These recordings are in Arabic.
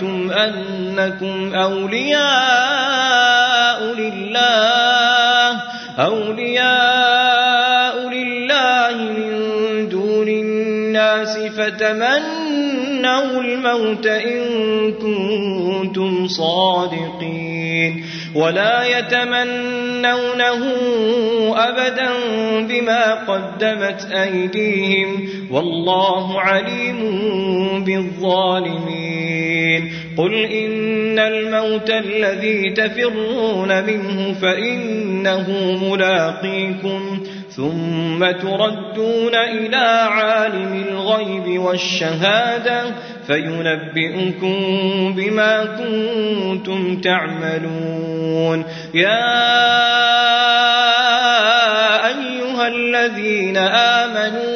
زعمتم أنكم أولياء لله أولياء لله من دون الناس فتمنوا الموت إن كنتم صادقين. ولا يتمنونه أبدا بما قدمت أيديهم والله عليم بالظالمين. قل إن الموت الذي تفرون منه فإنه ملاقيكم ثم تردون إلى عالم الغيب والشهادة فينبئكم بما كنتم تعملون. يا أيها الذين آمنوا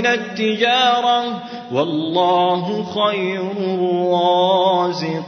من التجارة والله خير الرازقين.